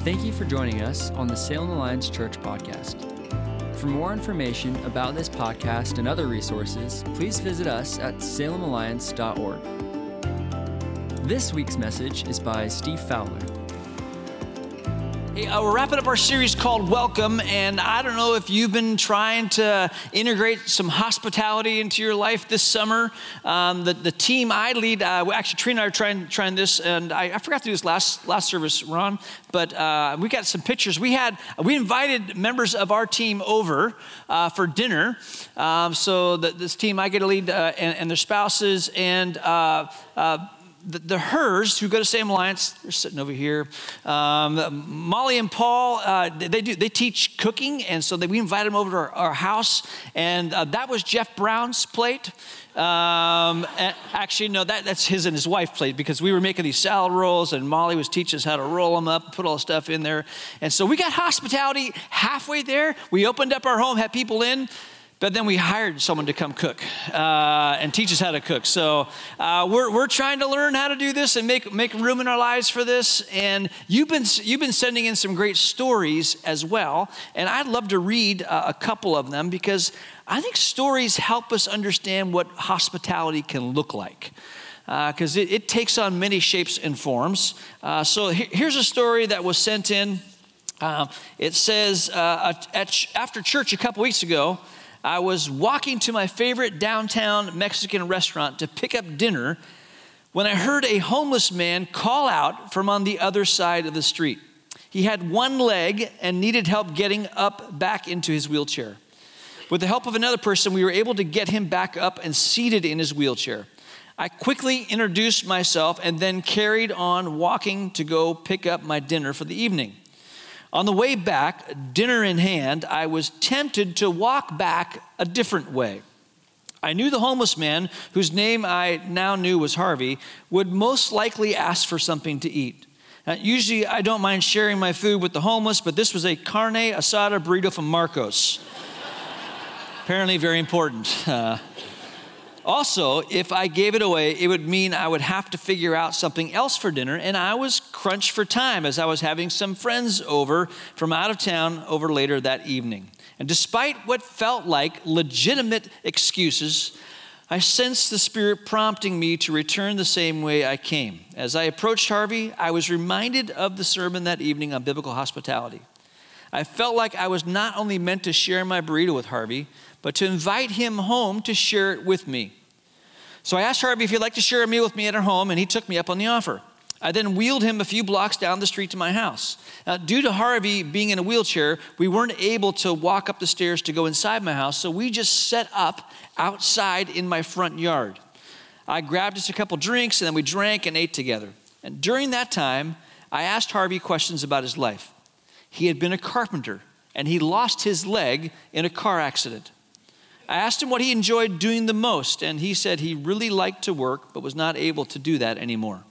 Thank you for joining us on the Salem Alliance Church podcast. For more information about this podcast and other resources, please visit us at salemalliance.org. This week's message is by Steve Fowler. Uh, we're wrapping up our series called Welcome, and I don't know if you've been trying to integrate some hospitality into your life this summer. Um, the, the team I lead, uh, actually, Trina and I are trying, trying this, and I, I forgot to do this last, last service, Ron, but uh, we got some pictures. We had, we invited members of our team over uh, for dinner. Um, so the, this team I get to lead, uh, and, and, their spouses, and uh, the, the Hers who go to Salem Alliance, they're sitting over here. Um, Molly and Paul, uh, they do they teach cooking, and so they, we invited them over to our, our house, and uh, that was Jeff Brown's plate. Um, actually, no, that, that's his and his wife plate because we were making these salad rolls, and Molly was teaching us how to roll them up, put all the stuff in there, and so we got hospitality halfway there. We opened up our home, had people in. But then we hired someone to come cook uh, and teach us how to cook. So uh, we're, we're trying to learn how to do this and make, make room in our lives for this. And you've been, you've been sending in some great stories as well. And I'd love to read uh, a couple of them because I think stories help us understand what hospitality can look like because uh, it, it, takes on many shapes and forms. Uh, so here's a story that was sent in. Uh, it says, uh, at, after church a couple weeks ago, I was walking to my favorite downtown Mexican restaurant to pick up dinner when I heard a homeless man call out from on the other side of the street. He had one leg and needed help getting up back into his wheelchair. With the help of another person, we were able to get him back up and seated in his wheelchair. I quickly introduced myself and then carried on walking to go pick up my dinner for the evening. On the way back, dinner in hand, I was tempted to walk back a different way. I knew the homeless man, whose name I now knew was Harvey, would most likely ask for something to eat. Now, usually, I don't mind sharing my food with the homeless, but this was a carne asada burrito from Marcos. Apparently, very important. Uh, also, if I gave it away, it would mean I would have to figure out something else for dinner, and I was crunched for time as I was having some friends over from out of town over later that evening. And despite what felt like legitimate excuses, I sensed the Spirit prompting me to return the same way I came. As I approached Harvey, I was reminded of the sermon that evening on biblical hospitality. I felt like I was not only meant to share my burrito with Harvey, but to invite him home to share it with me. So I asked Harvey if he'd like to share a meal with me at our home, and he took me up on the offer. I then wheeled him a few blocks down the street to my house. Now, due to Harvey being in a wheelchair, we weren't able to walk up the stairs to go inside my house, so we just set up outside in my front yard. I grabbed us a couple drinks, and then we drank and ate together. And during that time, I asked Harvey questions about his life. He had been a carpenter, and he lost his leg in a car accident. I asked him what he enjoyed doing the most, and he said he really liked to work, but was not able to do that anymore.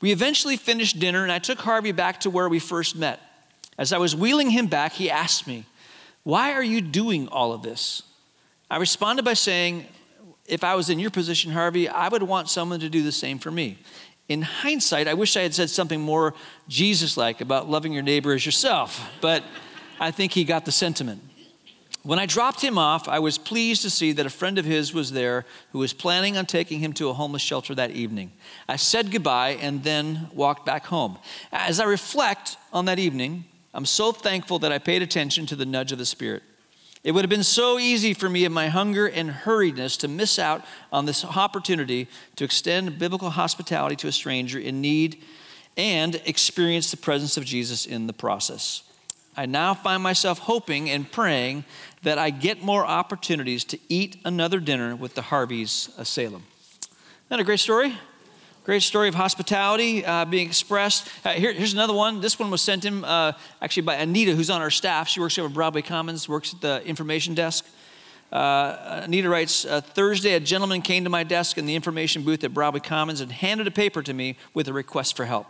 We eventually finished dinner, and I took Harvey back to where we first met. As I was wheeling him back, he asked me, Why are you doing all of this? I responded by saying, If I was in your position, Harvey, I would want someone to do the same for me. In hindsight, I wish I had said something more Jesus like about loving your neighbor as yourself, but I think he got the sentiment. When I dropped him off, I was pleased to see that a friend of his was there who was planning on taking him to a homeless shelter that evening. I said goodbye and then walked back home. As I reflect on that evening, I'm so thankful that I paid attention to the nudge of the Spirit. It would have been so easy for me in my hunger and hurriedness to miss out on this opportunity to extend biblical hospitality to a stranger in need and experience the presence of Jesus in the process. I now find myself hoping and praying that I get more opportunities to eat another dinner with the Harveys of Salem. Isn't that a great story? Great story of hospitality uh, being expressed. Uh, here, here's another one. This one was sent in uh, actually by Anita, who's on our staff. She works over at Broadway Commons, works at the information desk. Uh, Anita writes uh, Thursday, a gentleman came to my desk in the information booth at Broadway Commons and handed a paper to me with a request for help.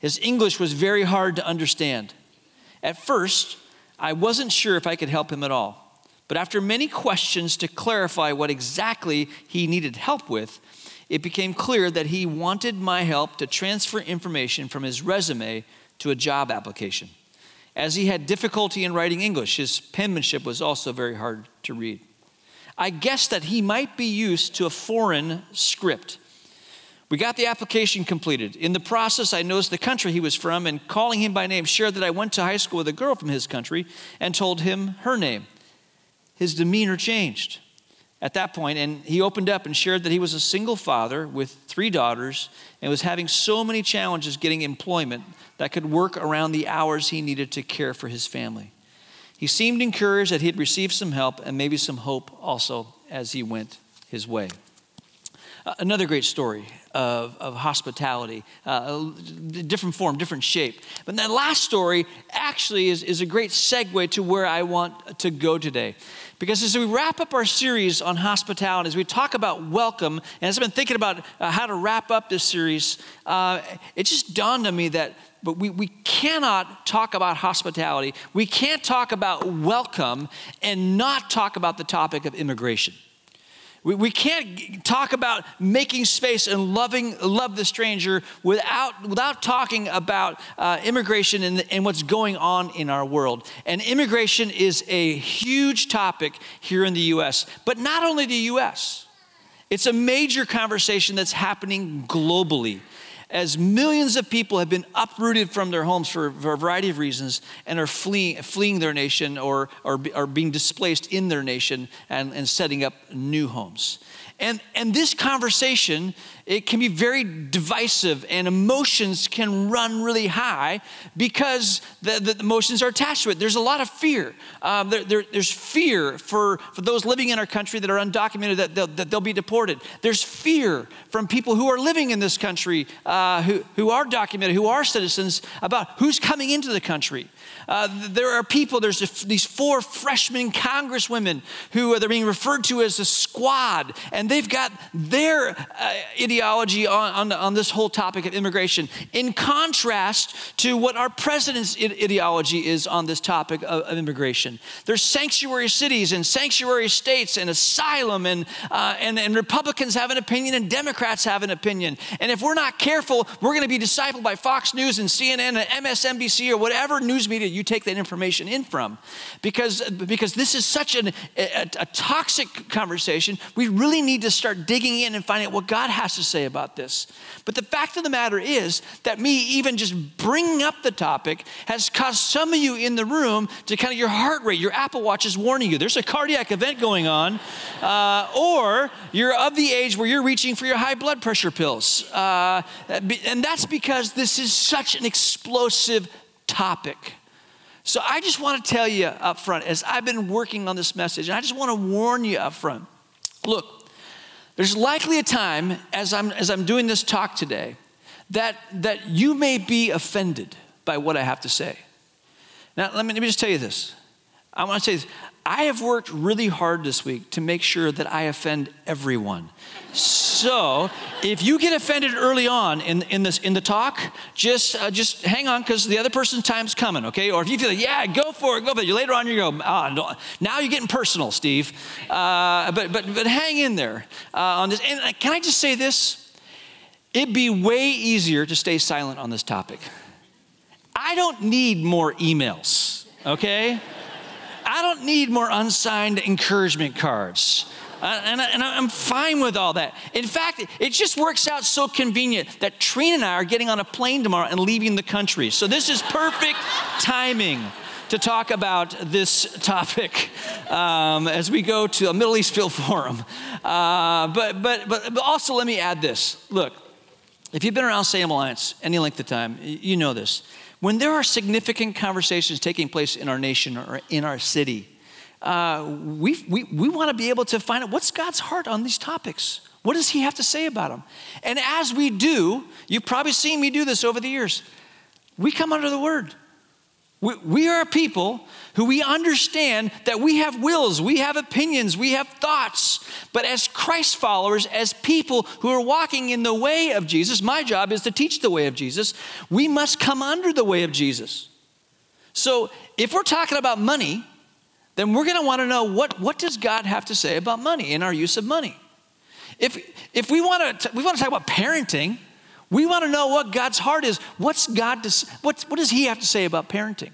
His English was very hard to understand. At first, I wasn't sure if I could help him at all. But after many questions to clarify what exactly he needed help with, it became clear that he wanted my help to transfer information from his resume to a job application. As he had difficulty in writing English, his penmanship was also very hard to read. I guessed that he might be used to a foreign script. We got the application completed. In the process, I noticed the country he was from and calling him by name, shared that I went to high school with a girl from his country and told him her name. His demeanor changed at that point, and he opened up and shared that he was a single father with three daughters and was having so many challenges getting employment that could work around the hours he needed to care for his family. He seemed encouraged that he had received some help and maybe some hope also as he went his way. Another great story of, of hospitality, uh, different form, different shape. But that last story actually is, is a great segue to where I want to go today. Because as we wrap up our series on hospitality, as we talk about welcome, and as I've been thinking about uh, how to wrap up this series, uh, it just dawned on me that but we, we cannot talk about hospitality. We can't talk about welcome and not talk about the topic of immigration. We, we can't talk about making space and loving love the stranger without, without talking about uh, immigration and, and what's going on in our world. And immigration is a huge topic here in the U.S., but not only the U.S. It's a major conversation that's happening globally as millions of people have been uprooted from their homes for, for a variety of reasons and are fleeing, fleeing their nation or are, being displaced in their nation and, and setting up new homes. And, and this conversation, it can be very divisive and emotions can run really high because the, the emotions are attached to it. There's a lot of fear. Um, there, there, there's fear for, for those living in our country that are undocumented that they'll, that they'll be deported. There's fear from people who are living in this country uh, who, who are documented, who are citizens, about who's coming into the country. Uh, there are people, there's a, these four freshman congresswomen who are, they're being referred to as a squad, and they've got their uh, ideology on, on, on, this whole topic of immigration in contrast to what our president's ideology is on this topic of, of immigration. There's sanctuary cities and sanctuary states and asylum, and, uh, and, and Republicans have an opinion and Democrats have an opinion. And if we're not careful, we're going to be discipled by Fox News and CNN and MSNBC or whatever news media you take that information in from. Because, because this is such an, a, a toxic conversation, we really need to start digging in and finding out what God has to say about this. But the fact of the matter is that me even just bringing up the topic has caused some of you in the room to kind of your heart rate, your Apple Watch is warning you there's a cardiac event going on, uh, or you're of the age where you're reaching for your high blood pressure pills. Uh, and that's because this is such an explosive topic. So I just want to tell you up front, as I've been working on this message, and I just want to warn you up front look, there's likely a time as I'm, as I'm doing this talk today that, that you may be offended by what I have to say. Now, let me, let me just tell you this. I want to say this. I have worked really hard this week to make sure that I offend everyone. So, if you get offended early on in, in, this, in the talk, just, uh, just hang on because the other person's time's coming, okay? Or if you feel like, yeah, go for it, go for it. Later on, you go, oh, no. now you're getting personal, Steve. Uh, but, but, but hang in there uh, on this. And uh, can I just say this? It'd be way easier to stay silent on this topic. I don't need more emails, okay? I don't need more unsigned encouragement cards. Uh, and, and, I'm fine with all that. In fact, it just works out so convenient that Trina and I are getting on a plane tomorrow and leaving the country. So this is perfect timing to talk about this topic um, as we go to a Middle East Field Forum. Uh, but, but, but, but also, let me add this. Look, if you've been around Salem Alliance any length of time, you know this. When there are significant conversations taking place in our nation or in our city, uh, we, we, we want to be able to find out what's God's heart on these topics. What does He have to say about them? And as we do, you've probably seen me do this over the years, we come under the Word. We, we are people who we understand that we have wills, we have opinions, we have thoughts. But as Christ followers, as people who are walking in the way of Jesus, my job is to teach the way of Jesus. We must come under the way of Jesus. So if we're talking about money, then we're going to want to know what, what does God have to say about money and our use of money. If, if we want to we want to talk about parenting, We want to know what God's heart is. What's God to, what, what does He have to say about parenting?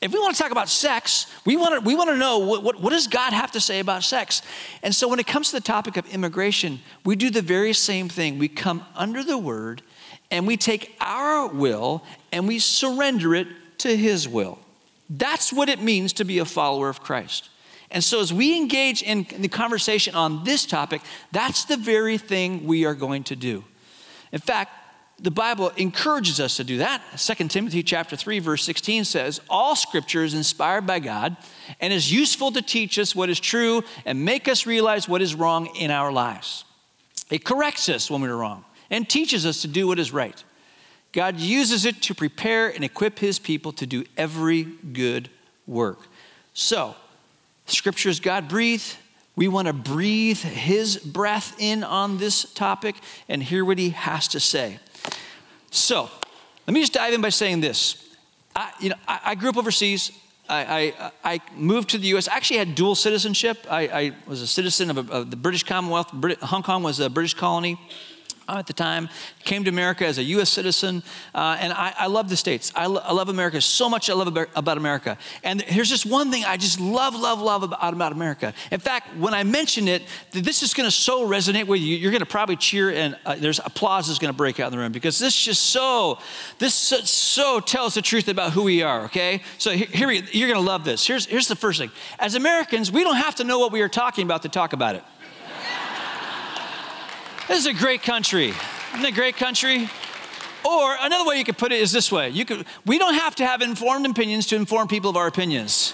If we want to talk about sex, we want to, we want to know what, what, what, does God have to say about sex? And so when it comes to the topic of immigration, we do the very same thing. We come under the word and we take our will and we surrender it to his will. That's what it means to be a follower of Christ. And so, as we engage in the conversation on this topic, that's the very thing we are going to do. In fact, the Bible encourages us to do that. 2 Timothy chapter 3 verse 16 says, "All scripture is inspired by God and is useful to teach us what is true and make us realize what is wrong in our lives." It corrects us when we're wrong and teaches us to do what is right. God uses it to prepare and equip his people to do every good work. So, scripture is God breathed. We want to breathe his breath in on this topic and hear what he has to say. So, let me just dive in by saying this. I, you know, I, I grew up overseas. I, I, I, moved to the U.S. I actually had dual citizenship. I, was a citizen of, a, of, the British Commonwealth. Brit- Hong Kong was a British colony at the time, came to America as a U.S. citizen, uh, and I, I, love the States. I, lo- I, love America so much. I love about America. And here's just one thing I just love, love, love about, about America. In fact, when I mention it, this is going to so resonate with you. You're going to probably cheer, and uh, there's applause is going to break out in the room because this just so, this so, so, tells the truth about who we are. Okay, so here, here we, you're going to love this. Here's here's the first thing. As Americans, we don't have to know what we are talking about to talk about it. This is a great country. Isn't it a great country? Or another way you could put it is this way you could, we don't have to have informed opinions to inform people of our opinions.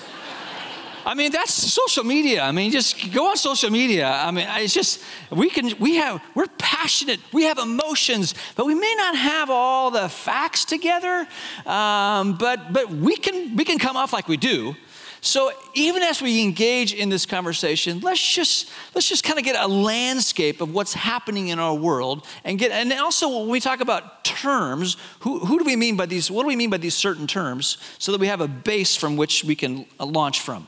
I mean, that's social media. I mean, just go on social media. I mean, it's just, we can, we have, we're passionate, we have emotions, but we may not have all the facts together. Um, but, but we can, we can come off like we do. So even as we engage in this conversation, let's just let's just kind of get a landscape of what's happening in our world and get and also when we talk about terms, who, who do we mean by these, what do we mean by these certain terms so that we have a base from which we can uh, launch from.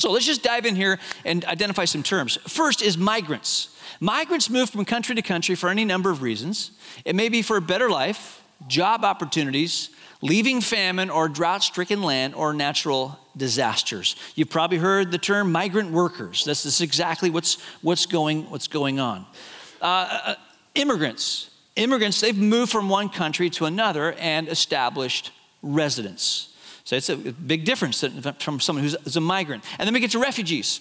So let's just dive in here and identify some terms. First is migrants. Migrants move from country to country for any number of reasons. It may be for a better life, job opportunities, leaving famine or drought stricken land or natural disasters. You've probably heard the term migrant workers. This is exactly what's, what's, going, what's going on. Uh, uh, immigrants. Immigrants, they've moved from one country to another and established residence. So it's a big difference from someone who's a migrant. And then we get to refugees.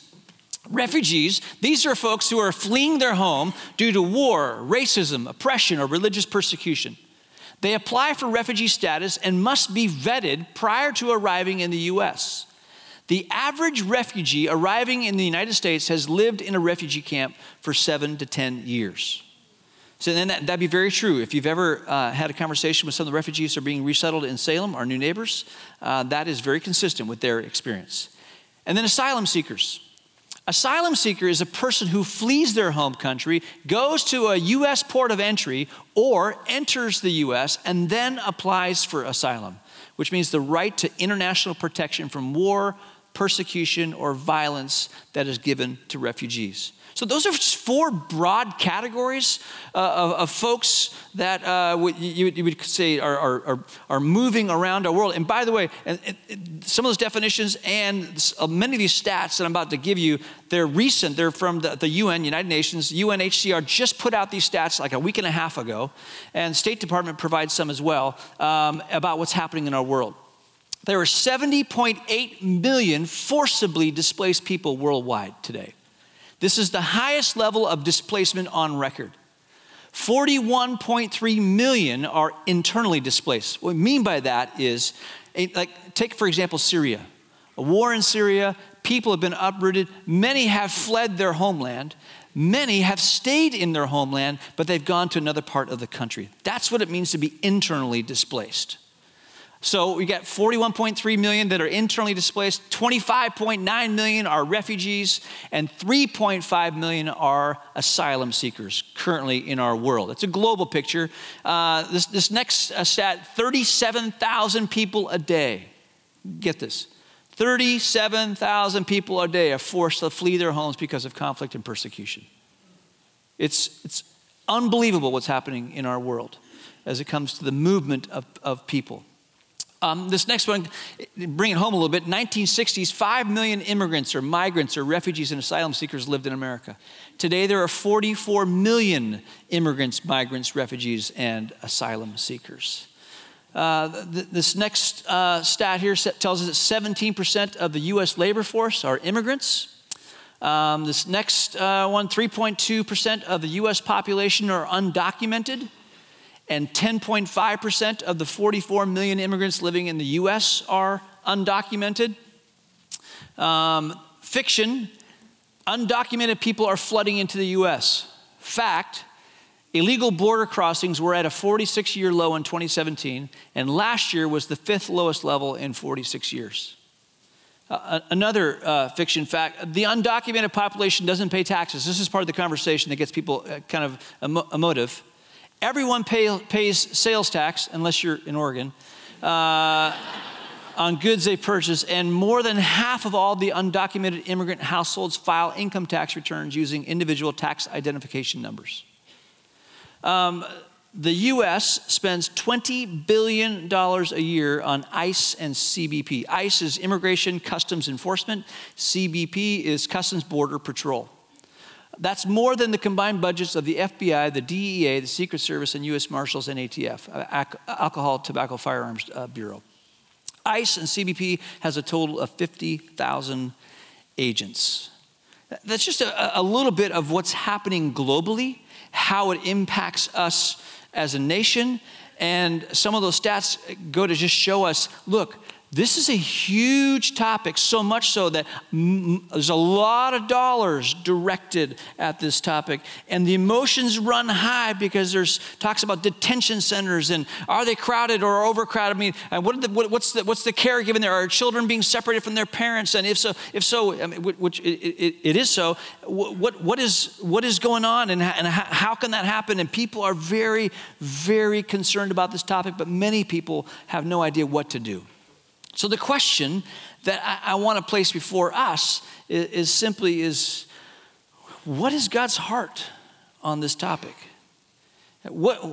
Refugees, these are folks who are fleeing their home due to war, racism, oppression, or religious persecution. They apply for refugee status and must be vetted prior to arriving in the US. The average refugee arriving in the United States has lived in a refugee camp for seven to 10 years. So then that, would be very true. If you've ever uh, had a conversation with some of the refugees who are being resettled in Salem, our new neighbors, uh, that is very consistent with their experience. And then asylum seekers. Asylum seeker is a person who flees their home country, goes to a U.S. port of entry, or enters the U.S. and then applies for asylum, which means the right to international protection from war, persecution, or violence that is given to refugees. So, those are just four broad categories uh, of, of, folks that uh, you, you, would say are, are, are, moving around our world. And by the way, and, and some of those definitions and uh, many of these stats that I'm about to give you, they're recent. They're from the, the UN, United Nations. UNHCR just put out these stats like a week and a half ago, and State Department provides some as well um, about what's happening in our world. There are 70.8 million forcibly displaced people worldwide today. This is the highest level of displacement on record. 41.3 million are internally displaced. What I mean by that is, like, take for example Syria. A war in Syria, people have been uprooted, many have fled their homeland. Many have stayed in their homeland, but they've gone to another part of the country. That's what it means to be internally displaced. So we got 41.3 million that are internally displaced, 25.9 million are refugees, and 3.5 million are asylum seekers currently in our world. It's a global picture. Uh, this, this next uh, stat 37,000 people a day. Get this 37,000 people a day are forced to flee their homes because of conflict and persecution. It's, it's unbelievable what's happening in our world. as it comes to the movement of, of people. Um, this next one, bring it home a little bit. 1960s, 5 million immigrants or migrants or refugees and asylum seekers lived in America. Today, there are 44 million immigrants, migrants, refugees, and asylum seekers. Uh, th- this next uh, stat here tells us that 17% of the US labor force are immigrants. Um, this next uh, one, 3.2% of the US population are undocumented and 10.5% of the 44 million immigrants living in the US are undocumented. Um, fiction, undocumented people are flooding into the US. Fact, illegal border crossings were at a 46 year low in 2017, and last year was the fifth lowest level in 46 years. Uh, another uh, fiction fact the undocumented population doesn't pay taxes. This is part of the conversation that gets people uh, kind of emo- emotive. Everyone pay, pays sales tax, unless you're in Oregon, uh, on goods they purchase, and more than half of all the undocumented immigrant households file income tax returns using individual tax identification numbers. Um, the US spends $20 billion a year on ICE and CBP. ICE is Immigration Customs Enforcement, CBP is Customs Border Patrol. That's more than the combined budgets of the FBI, the DEA, the Secret Service, and U.S. Marshals and ATF, uh, Alcohol, Tobacco, Firearms uh, Bureau. ICE and CBP has a total of 50,000 agents. That's just a, a, little bit of what's happening globally, how it impacts us as a nation, and some of those stats go to just show us look, this is a huge topic, so much so that there's a lot of dollars directed at this topic. And the emotions run high because there's talks about detention centers and are they crowded or overcrowded? I mean, what the, what, what's, the, what's the care given there? Are children being separated from their parents? And if so, if so, I mean, which it, it, it is so, what, what, is, what is going on and, and how can that happen? And people are very, very concerned about this topic, but many people have no idea what to do. So the question that I, I want to place before us is, is simply is what is God's heart on this topic? What,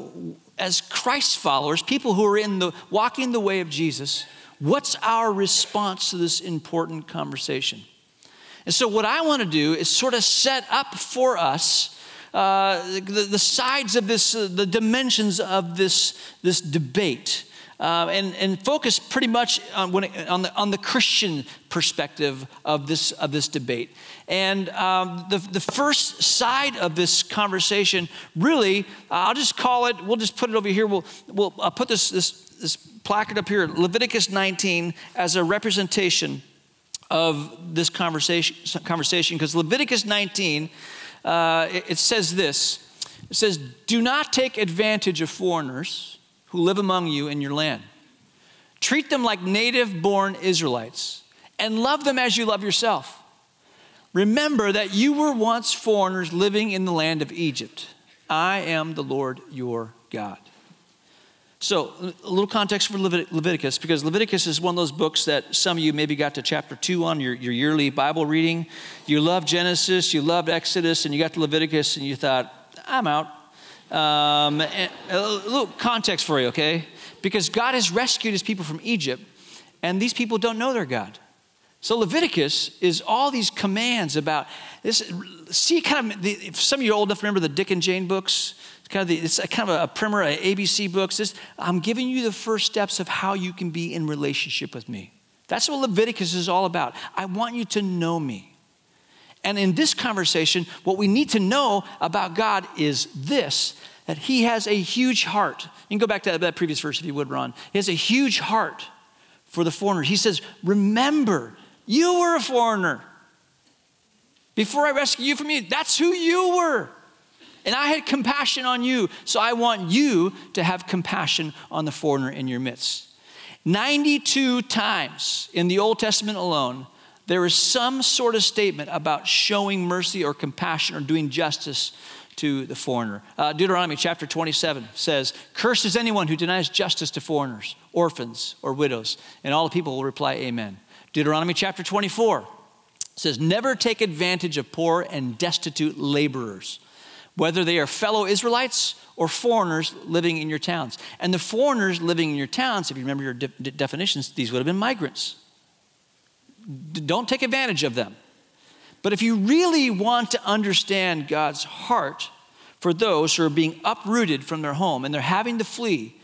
as Christ followers, people who are in the walking the way of Jesus, what's our response to this important conversation? And so, what I want to do is sort of set up for us uh, the, the, sides of this, uh, the dimensions of this, this debate uh, and, and focus pretty much on, it, on, the, on the Christian perspective of this, of this debate. And um, the, the first side of this conversation, really, uh, I'll just call it, we'll just put it over here. We'll, we'll I'll put this, this, this placard up here, Leviticus 19, as a representation of this conversation, conversation because Leviticus 19, uh, it, it says this. It says, Do not take advantage of foreigners who live among you in your land. Treat them like native born Israelites and love them as you love yourself. Remember that you were once foreigners living in the land of Egypt. I am the Lord your God. So, a little context for Leviticus, because Leviticus is one of those books that some of you maybe got to chapter two on your, your yearly Bible reading. You loved Genesis, you loved Exodus, and you got to Leviticus, and you thought, I'm out. Um, a little context for you, okay? Because God has rescued his people from Egypt, and these people don't know their God. So Leviticus is all these commands about this. See, kind of, the, if some of you are old enough to remember the Dick and Jane books, it's kind of, the, it's kind of a, a primer, a ABC books. This, I'm giving you the first steps of how you can be in relationship with me. That's what Leviticus is all about. I want you to know me. And in this conversation, what we need to know about God is this that He has a huge heart. You can go back to that, previous verse if you would, Ron. He has a huge heart for the foreigner. He says, Remember, you were a foreigner. Before I rescued you from you, that's who you were. And I had compassion on you. So I want you to have compassion on the foreigner in your midst. 92 times in the Old Testament alone, there is some sort of statement about showing mercy or compassion or doing justice to the foreigner. Uh, Deuteronomy chapter 27 says, Cursed is anyone who denies justice to foreigners, orphans, or widows. And all the people will reply, Amen. Deuteronomy chapter 24 says, Never take advantage of poor and destitute laborers. whether they are fellow Israelites or foreigners living in your towns. And the foreigners living in your towns, if you remember your de- de- definitions, these would have been migrants. Don't take advantage of them. But if you really want to understand God's heart for those who are being uprooted from their home and they're having to flee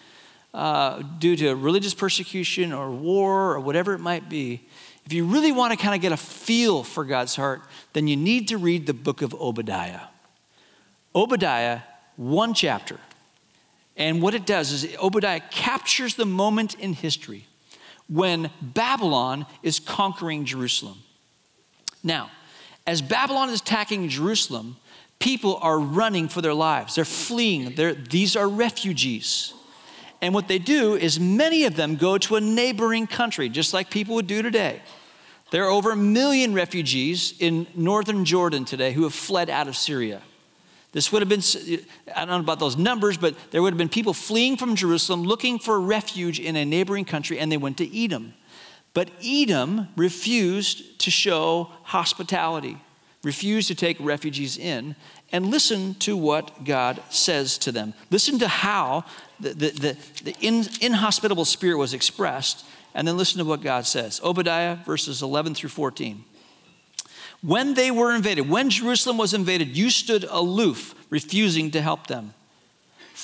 uh, due to religious persecution or war or whatever it might be, if you really want to kind of get a feel for God's heart, then you need to read the book of Obadiah. Obadiah, one chapter. And what it does is Obadiah captures the moment in history when Babylon is conquering Jerusalem. Now, as Babylon is attacking Jerusalem, people are running for their lives. They're fleeing. They're, these are refugees. And what they do is many of them go to a neighboring country, just like people would do today. There are over a million refugees in northern Jordan today who have fled out of Syria. This would have been, I don't know about those numbers, but there would have been people fleeing from Jerusalem looking for refuge in a neighboring country, and they went to Edom. But Edom refused to show hospitality, refused to take refugees in, and listen to what God says to them. Listen to how the, the, the, the in, inhospitable spirit was expressed, and then listen to what God says. Obadiah verses 11 through 14. When they were invaded, when Jerusalem was invaded, you stood aloof, refusing to help them.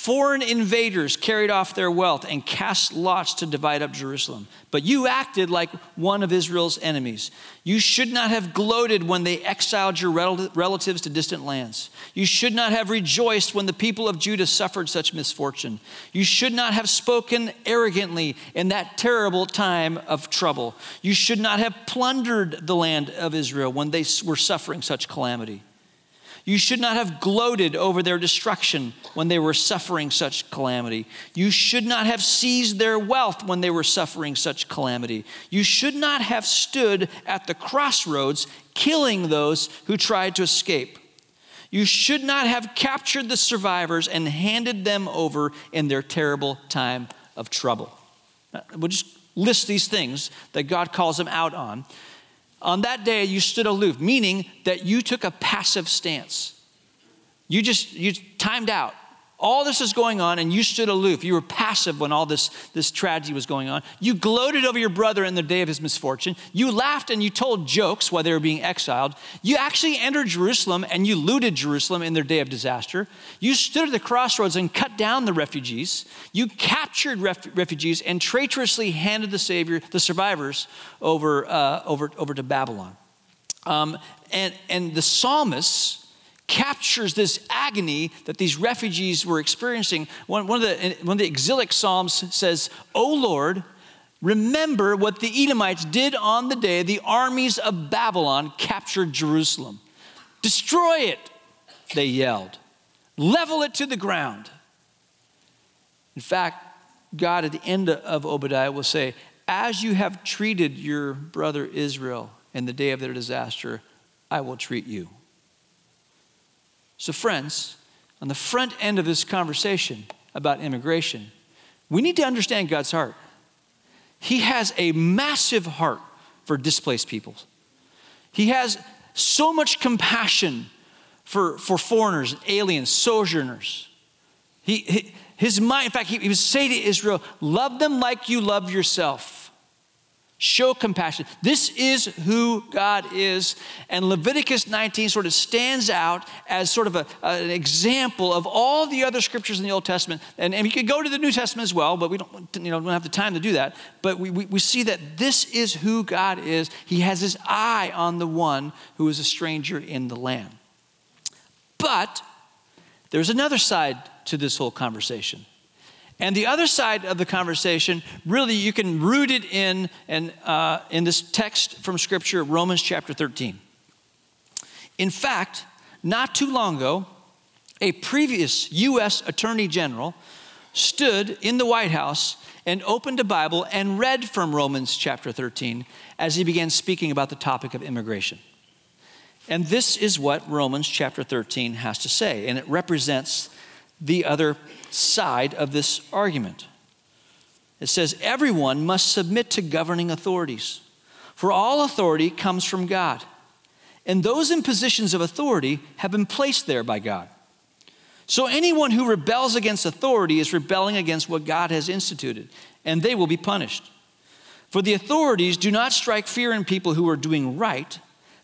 Foreign invaders carried off their wealth and cast lots to divide up Jerusalem. But you acted like one of Israel's enemies. You should not have gloated when they exiled your relatives to distant lands. You should not have rejoiced when the people of Judah suffered such misfortune. You should not have spoken arrogantly in that terrible time of trouble. You should not have plundered the land of Israel when they were suffering such calamity. You should not have gloated over their destruction when they were suffering such calamity. You should not have seized their wealth when they were suffering such calamity. You should not have stood at the crossroads killing those who tried to escape. You should not have captured the survivors and handed them over in their terrible time of trouble. We'll just list these things that God calls them out on. On that day, you stood aloof, meaning that you took a passive stance. You just, you timed out. All this is going on, and you stood aloof. You were passive when all this, this tragedy was going on. You gloated over your brother in the day of his misfortune. You laughed and you told jokes while they were being exiled. You actually entered Jerusalem and you looted Jerusalem in their day of disaster. You stood at the crossroads and cut down the refugees. You captured ref- refugees and traitorously handed the Savior, the survivors, over, uh, over, over to Babylon. Um, and, and the psalmists, captures this agony that these refugees were experiencing. One, one, of, the, one of the exilic psalms says, O Lord, remember what the Edomites did on the day the armies of Babylon captured Jerusalem. Destroy it, they yelled. Level it to the ground. In fact, God at the end of Obadiah will say, As you have treated your brother Israel in the day of their disaster, I will treat you. So, friends, on the front end of this conversation about immigration, we need to understand God's heart. He has a massive heart for displaced peoples. He has so much compassion for, for foreigners, aliens, sojourners. He, he his mind, in fact, he, he would say to Israel, Love them like you love yourself. Show compassion. This is who God is. And Leviticus 19 sort of stands out as sort of a, an example of all the other scriptures in the Old Testament. And, and we could go to the New Testament as well, but we don't, you know, don't have the time to do that. But we, we, we see that this is who God is. He has his eye on the one who is a stranger in the land. But there's another side to this whole conversation. And the other side of the conversation, really, you can root it in, uh, in this text from Scripture, Romans chapter 13. In fact, not too long ago, a previous U.S. Attorney General stood in the White House and opened a Bible and read from Romans chapter 13 as he began speaking about the topic of immigration. And this is what Romans chapter 13 has to say, and it represents the other side of this argument. It says, Everyone must submit to governing authorities, for all authority comes from God. And those in positions of authority have been placed there by God. So anyone who rebels against authority is rebelling against what God has instituted, and they will be punished. For the authorities do not strike fear in people who are doing right,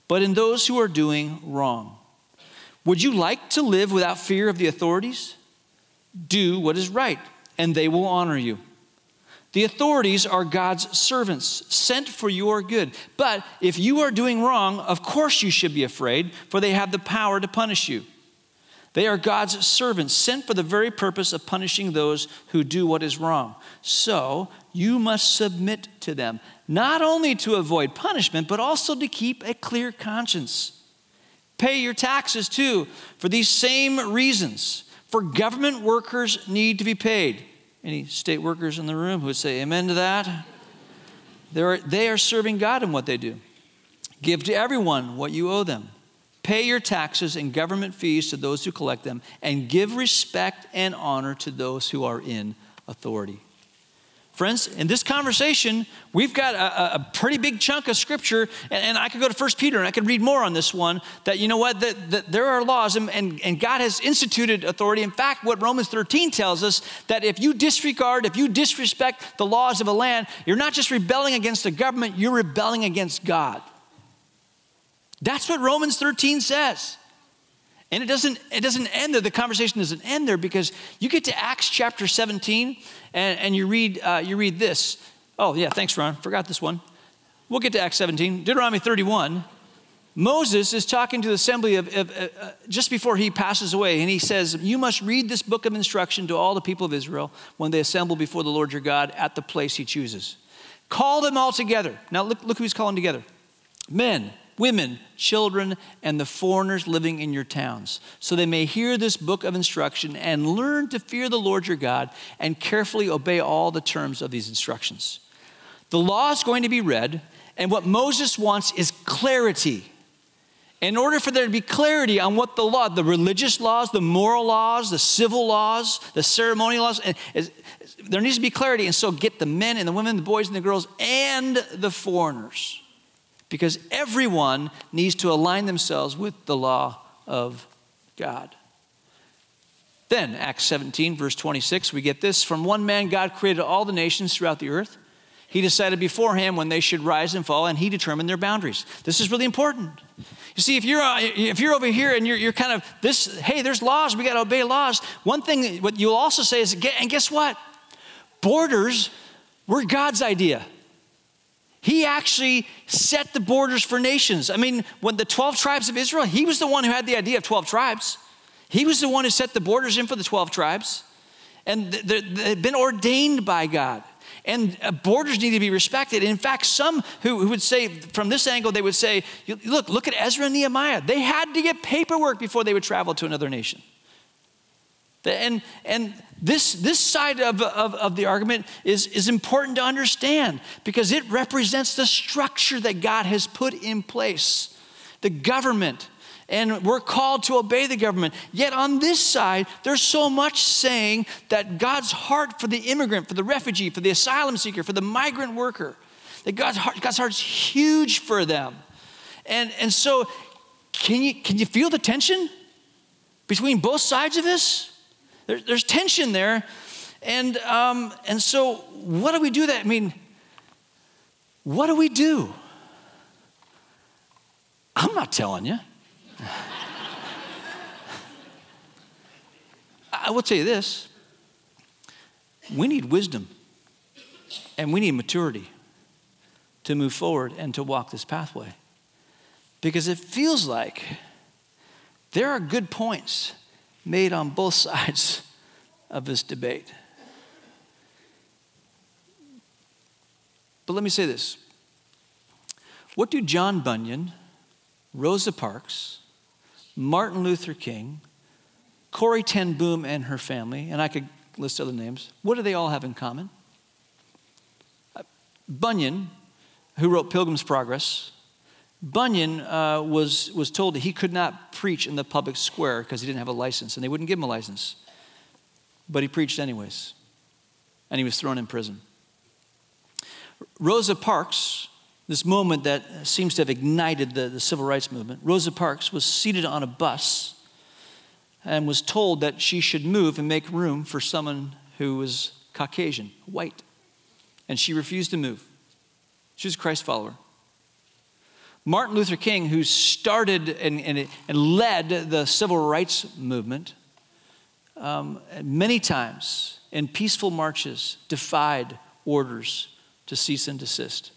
but in those who are doing wrong. Would you like to live without fear of the authorities? Do what is right, and they will honor you. The authorities are God's servants, sent for your good. But if you are doing wrong, of course you should be afraid, for they have the power to punish you. They are God's servants, sent for the very purpose of punishing those who do what is wrong. So you must submit to them, not only to avoid punishment, but also to keep a clear conscience. Pay your taxes too, for these same reasons. For government workers need to be paid. Any state workers in the room who would say amen to that? They're, they are serving God in what they do. Give to everyone what you owe them. Pay your taxes and government fees to those who collect them, and give respect and honor to those who are in authority. Friends, in this conversation, we've got a, a pretty big chunk of scripture, and, and, I could go to 1 Peter and I could read more on this one that you know what, that, that there are laws and, and, and God has instituted authority. In fact, what Romans 13 tells us that if you disregard, if you disrespect the laws of a land, you're not just rebelling against the government, you're rebelling against God. That's what Romans 13 says. And it doesn't, it doesn't end there. The conversation doesn't end there because you get to Acts chapter 17 and, and you, read, uh, you read this. Oh, yeah, thanks, Ron. Forgot this one. We'll get to Acts 17. Deuteronomy 31. Moses is talking to the assembly of, of uh, uh, just before he passes away, and he says, You must read this book of instruction to all the people of Israel when they assemble before the Lord your God at the place he chooses. Call them all together. Now, look, look who he's calling together men, women, children, and the foreigners living in your towns, so they may hear this book of instruction and learn to fear the Lord your God and carefully obey all the terms of these instructions. The law is going to be read, and what Moses wants is clarity. In order for there to be clarity on what the law, the religious laws, the moral laws, the civil laws, the ceremonial laws, there needs to be clarity. And so get the men and the women, the boys and the girls, and the foreigners because everyone needs to align themselves with the law of God. Then, Acts 17, verse 26, we get this From one man, God created all the nations throughout the earth. He decided beforehand when they should rise and fall, and he determined their boundaries. This is really important. You see, if you're, uh, if you're over here and you're, you're kind of this, hey, there's laws, we got to obey laws. One thing, what you'll also say is, and guess what? Borders were God's idea. He actually set the borders for nations. I mean, when the 12 tribes of Israel, he was the one who had the idea of 12 tribes. He was the one who set the borders in for the 12 tribes. And they've been ordained by God. And uh, borders need to be respected. In fact, some who, would say, from this angle, they would say, look, look at Ezra and Nehemiah. They had to get paperwork before they would travel to another nation. And, and this, this side of, of, of, the argument is, is important to understand because it represents the structure that God has put in place, the government. And we're called to obey the government. Yet on this side, there's so much saying that God's heart for the immigrant, for the refugee, for the asylum seeker, for the migrant worker, that God's heart, God's heart's huge for them. And, and so, can you, can you feel the tension between both sides of this? There, there's tension there. And, um, and so, what do we do that? I mean, what do we do? I'm not telling you. I will tell you this we need wisdom and we need maturity to move forward and to walk this pathway. Because it feels like there are good points made on both sides of this debate. But let me say this what do John Bunyan, Rosa Parks, Martin Luther King, Corrie Ten Boom and her family, and I could list other names, what do they all have in common? Uh, Bunyan, who wrote Pilgrim's Progress, Bunyan uh, was, was told that he could not preach in the public square because he didn't have a license, and they wouldn't give him a license. But he preached anyways, and he was thrown in prison. Rosa Parks, this moment that seems to have ignited the, the civil rights movement, Rosa Parks was seated on a bus and was told that she should move and make room for someone who was Caucasian, white. And she refused to move. She was a Christ follower. Martin Luther King, who started and, and, and led the civil rights movement, um, many times in peaceful marches defied orders to cease and desist.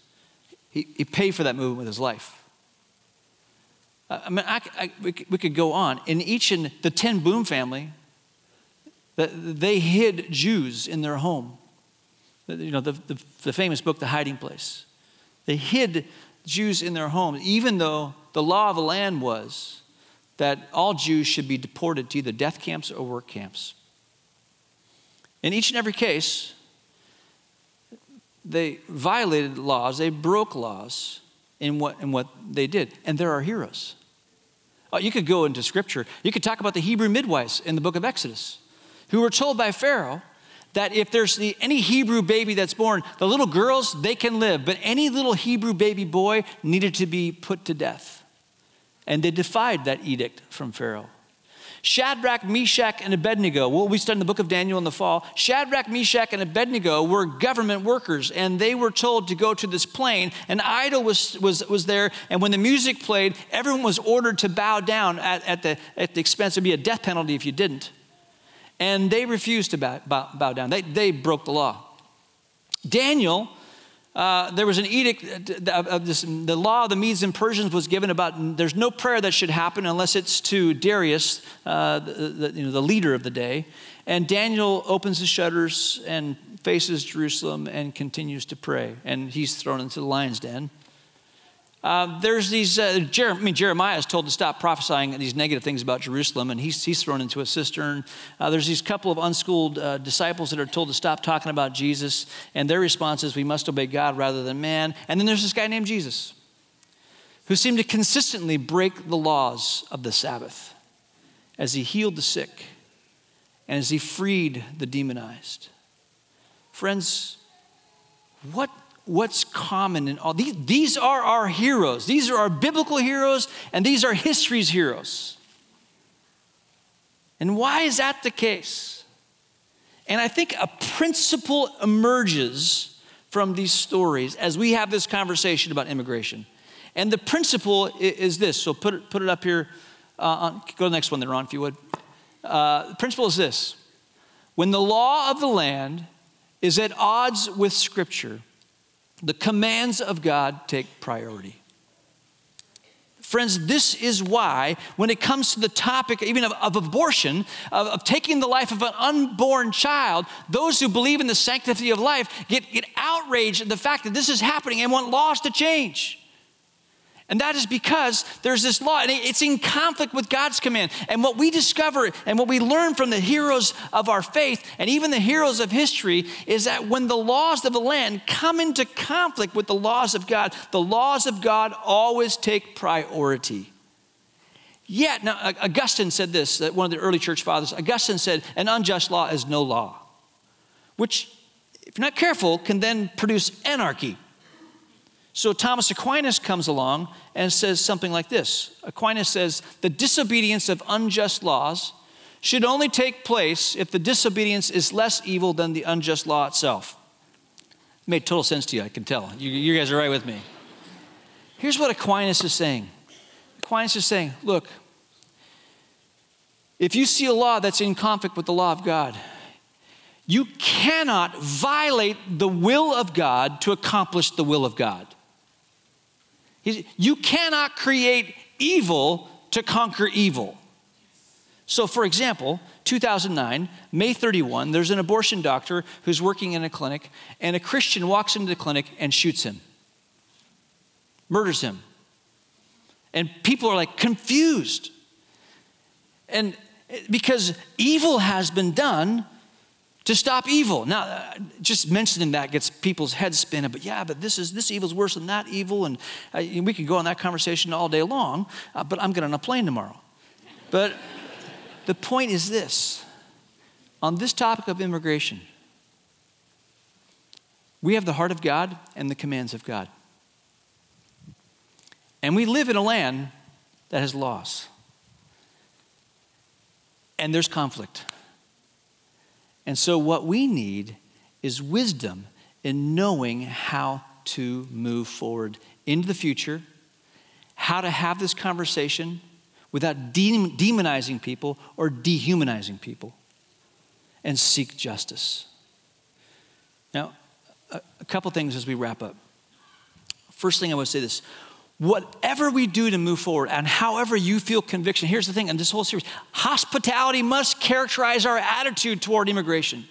He, he paid for that movement with his life. I mean, I, I, we, could go on. In each in the Ten Boom family, they hid Jews in their home. You know, the, the, the famous book, The Hiding Place. They hid Jews in their homes, even though the law of the land was that all Jews should be deported to either death camps or work camps. In each and every case, they violated laws, they broke laws in what, in what they did. And there are heroes. Oh, you could go into scripture. You could talk about the Hebrew midwives in the book of Exodus, who were told by Pharaoh that if there's the, any Hebrew baby that's born, the little girls, they can live, but any little Hebrew baby boy needed to be put to death. And they defied that edict from Pharaoh. Shadrach, Meshach, and Abednego, what we studied in the book of Daniel in the fall, Shadrach, Meshach, and Abednego were government workers, and they were told to go to this plain. An idol was, was, was there, and when the music played, everyone was ordered to bow down at, at, the, at the expense. There'd be a death penalty if you didn't. And they refused to bow, bow, bow down, they, they broke the law. Daniel, uh, there was an edict of this, the law of the Medes and Persians was given about there's no prayer that should happen unless it's to Darius, uh, the, the, you know, the leader of the day. And Daniel opens the shutters and faces Jerusalem and continues to pray. And he's thrown into the lion's den. Uh, there's these, uh, Jer- I mean, Jeremiah is told to stop prophesying these negative things about Jerusalem, and he's, he's thrown into a cistern. Uh, there's these couple of unschooled uh, disciples that are told to stop talking about Jesus, and their response is, We must obey God rather than man. And then there's this guy named Jesus, who seemed to consistently break the laws of the Sabbath as he healed the sick and as he freed the demonized. Friends, what what's common in all these, these are our heroes. These are our biblical heroes, and these are history's heroes. And why is that the case? And I think a principle emerges from these stories as we have this conversation about immigration. And the principle is this. So put it, put it up here. Uh, on, go to the next one there, Ron, if you would. Uh, the principle is this when the law of the land is at odds with Scripture, the commands of God take priority. Friends, this is why, when it comes to the topic even of, of abortion, of, of, taking the life of an unborn child, those who believe in the sanctity of life get, get outraged at the fact that this is happening and want laws to change. And that is because there's this law, and it's in conflict with God's command. And what we discover and what we learn from the heroes of our faith and even the heroes of history is that when the laws of the land come into conflict with the laws of God, the laws of God always take priority. Yet, now Augustine said this, one of the early church fathers, Augustine said, an unjust law is no law, which, if you're not careful, can then produce anarchy. So Thomas Aquinas comes along and says something like this Aquinas says, The disobedience of unjust laws should only take place if the disobedience is less evil than the unjust law itself. It made total sense to you, I can tell. You, you guys are right with me. Here's what Aquinas is saying Aquinas is saying, Look, if you see a law that's in conflict with the law of God, you cannot violate the will of God to accomplish the will of God. You cannot create evil to conquer evil. So, for example, 2009, May 31, there's an abortion doctor who's working in a clinic, and a Christian walks into the clinic and shoots him, murders him. And people are like confused. And eh, because evil has been done, to stop evil. Now, uh, just mentioning that gets people's heads spinning, but yeah, but this is this evil's worse than that evil, and uh, we could go on that conversation all day long, uh, but I'm getting on a plane tomorrow. But the point is this on this topic of immigration, we have the heart of God and the commands of God. And we live in a land that has laws. and there's conflict. And so, what we need is wisdom in knowing how to move forward into the future, how to have this conversation without de- demonizing people or dehumanizing people, and seek justice. Now, a, a couple things as we wrap up. First thing I would say this whatever we do to move forward and however you feel conviction, here's the thing in this whole series hospitality must characterize our attitude toward immigration.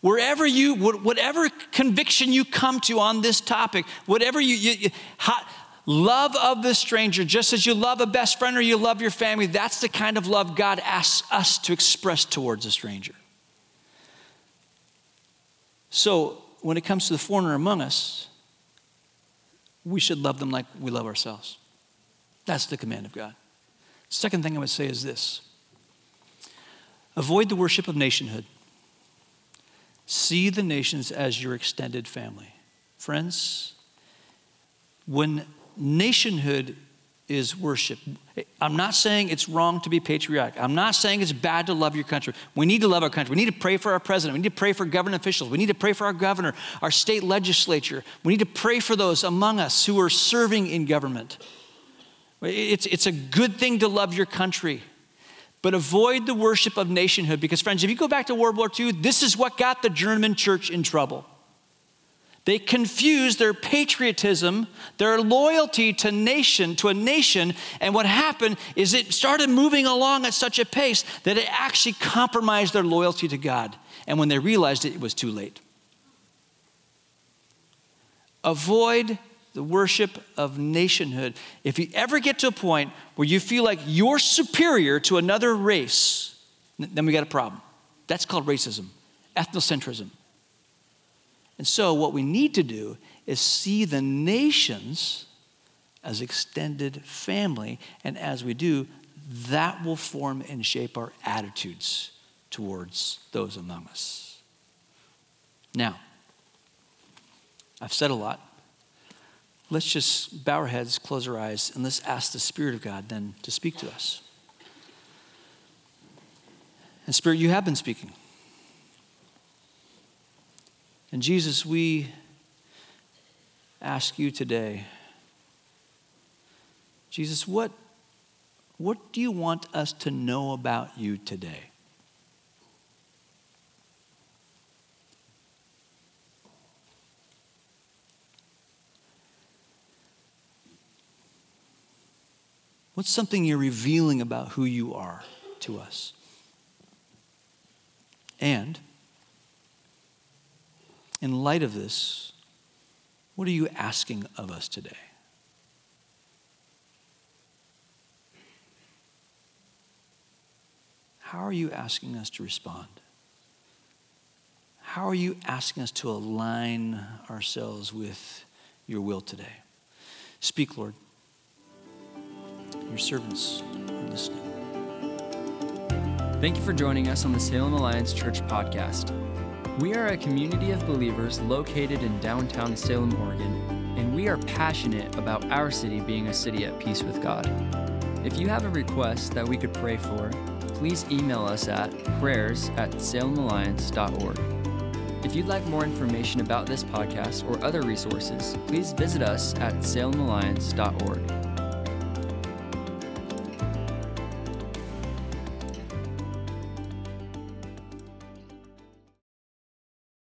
Wherever you, whatever conviction you come to on this topic, whatever you, you, you hot, love of the stranger, just as you love a best friend or you love your family, that's the kind of love God asks us to express towards a stranger. So, when it comes to the foreigner among us, we should love them like we love ourselves. That's the command of God. Second thing I would say is this avoid the worship of nationhood. See the nations as your extended family. Friends, when nationhood is worship. I'm not saying it's wrong to be patriotic. I'm not saying it's bad to love your country. We need to love our country. We need to pray for our president. We need to pray for government officials. We need to pray for our governor, our state legislature. We need to pray for those among us who are serving in government. It's, it's a good thing to love your country, but avoid the worship of nationhood because, friends, if you go back to World War II, this is what got the German church in trouble. They confused their patriotism, their loyalty to nation, to a nation, and what happened is it started moving along at such a pace that it actually compromised their loyalty to God. And when they realized it, it was too late. Avoid the worship of nationhood. If you ever get to a point where you feel like you're superior to another race, then we got a problem. That's called racism, ethnocentrism. And so, what we need to do is see the nations as extended family. And as we do, that will form and shape our attitudes towards those among us. Now, I've said a lot. Let's just bow our heads, close our eyes, and let's ask the Spirit of God then to speak to us. And, Spirit, you have been speaking. And Jesus, we ask you today, Jesus, what, what do you want us to know about you today? What's something you're revealing about who you are to us? And in light of this, what are you asking of us today? How are you asking us to respond? How are you asking us to align ourselves with your will today? Speak, Lord. Your servants are listening. Thank you for joining us on the Salem Alliance Church podcast. We are a community of believers located in downtown Salem, Oregon, and we are passionate about our city being a city at peace with God. If you have a request that we could pray for, please email us at prayers at salemalliance.org. If you'd like more information about this podcast or other resources, please visit us at salemalliance.org.